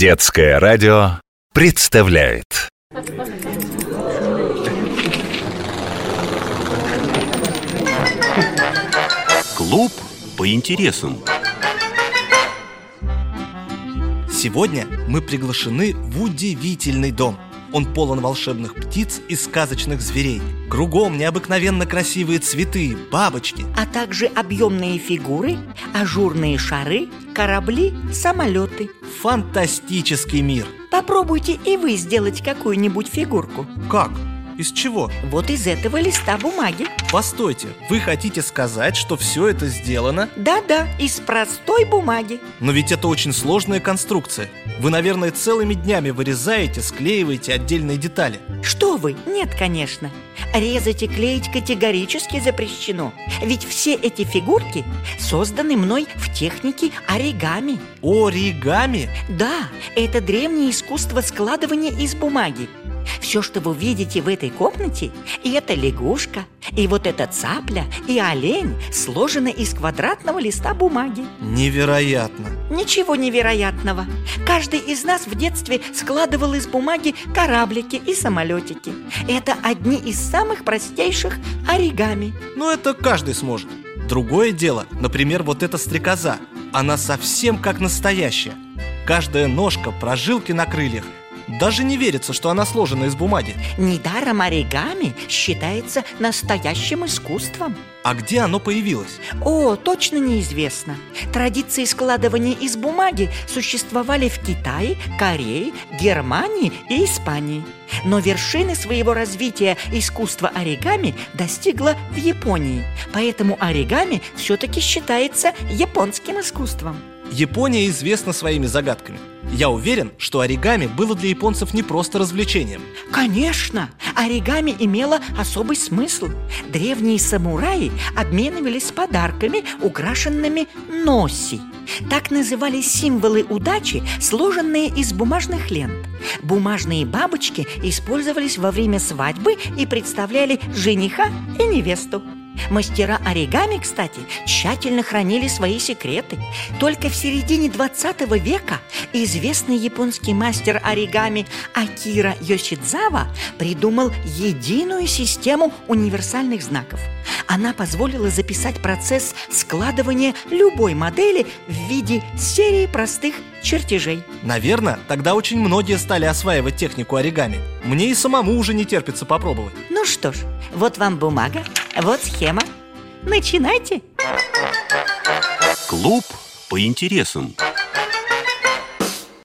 Детское радио представляет Клуб по интересам. Сегодня мы приглашены в удивительный дом. Он полон волшебных птиц и сказочных зверей. Кругом необыкновенно красивые цветы, бабочки. а также объемные фигуры, ажурные шары, корабли, самолеты. Фантастический мир. Попробуйте и вы сделать какую-нибудь фигурку. Как? Из чего? Вот из этого листа бумаги. Постойте, вы хотите сказать, что все это сделано? Да-да, из простой бумаги. Но ведь это очень сложная конструкция. Вы, наверное, целыми днями вырезаете, склеиваете отдельные детали. Что вы? Нет, конечно. Резать и клеить категорически запрещено. Ведь все эти фигурки созданы мной в технике оригами. Оригами? Да, это древнее искусство складывания из бумаги. Все, что вы видите в этой комнате, и эта лягушка, и вот эта цапля, и олень, сложено из квадратного листа бумаги. Невероятно. Ничего невероятного. Каждый из нас в детстве складывал из бумаги кораблики и самолетики. Это одни из самых простейших оригами. Ну это каждый сможет. Другое дело, например, вот эта стрекоза. Она совсем как настоящая. Каждая ножка, прожилки на крыльях. Даже не верится, что она сложена из бумаги. Недаром оригами считается настоящим искусством. А где оно появилось? О, точно неизвестно. Традиции складывания из бумаги существовали в Китае, Корее, Германии и Испании. Но вершины своего развития искусство оригами достигло в Японии. Поэтому оригами все-таки считается японским искусством. Япония известна своими загадками. Я уверен, что оригами было для японцев не просто развлечением. Конечно, оригами имело особый смысл. Древние самураи обменивались подарками, украшенными носи. Так назывались символы удачи, сложенные из бумажных лент. Бумажные бабочки использовались во время свадьбы и представляли жениха и невесту. Мастера оригами, кстати, тщательно хранили свои секреты. Только в середине 20 века известный японский мастер оригами Акира Йосидзава придумал единую систему универсальных знаков. Она позволила записать процесс складывания любой модели в виде серии простых чертежей. Наверное, тогда очень многие стали осваивать технику оригами. Мне и самому уже не терпится попробовать. Ну что ж, вот вам бумага, вот схема. Начинайте! Клуб по интересам.